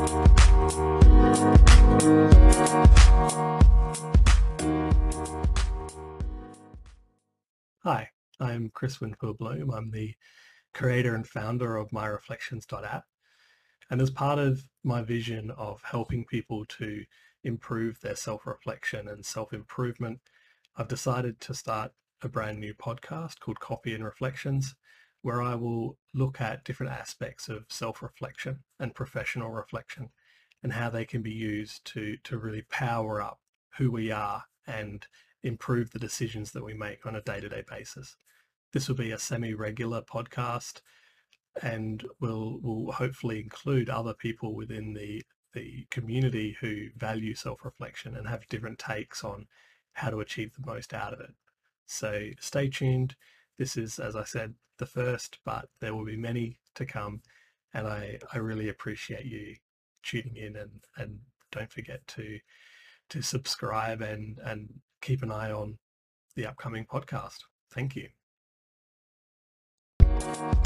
Hi, I'm Chris Winfield Bloom. I'm the creator and founder of myreflections.app. And as part of my vision of helping people to improve their self-reflection and self-improvement, I've decided to start a brand new podcast called Coffee and Reflections, where I will look at different aspects of self-reflection and professional reflection and how they can be used to, to really power up who we are and improve the decisions that we make on a day-to-day basis. This will be a semi-regular podcast and will will hopefully include other people within the the community who value self-reflection and have different takes on how to achieve the most out of it. So stay tuned. This is, as I said, the first, but there will be many to come. And I, I really appreciate you tuning in and, and don't forget to to subscribe and, and keep an eye on the upcoming podcast. Thank you. Thank you.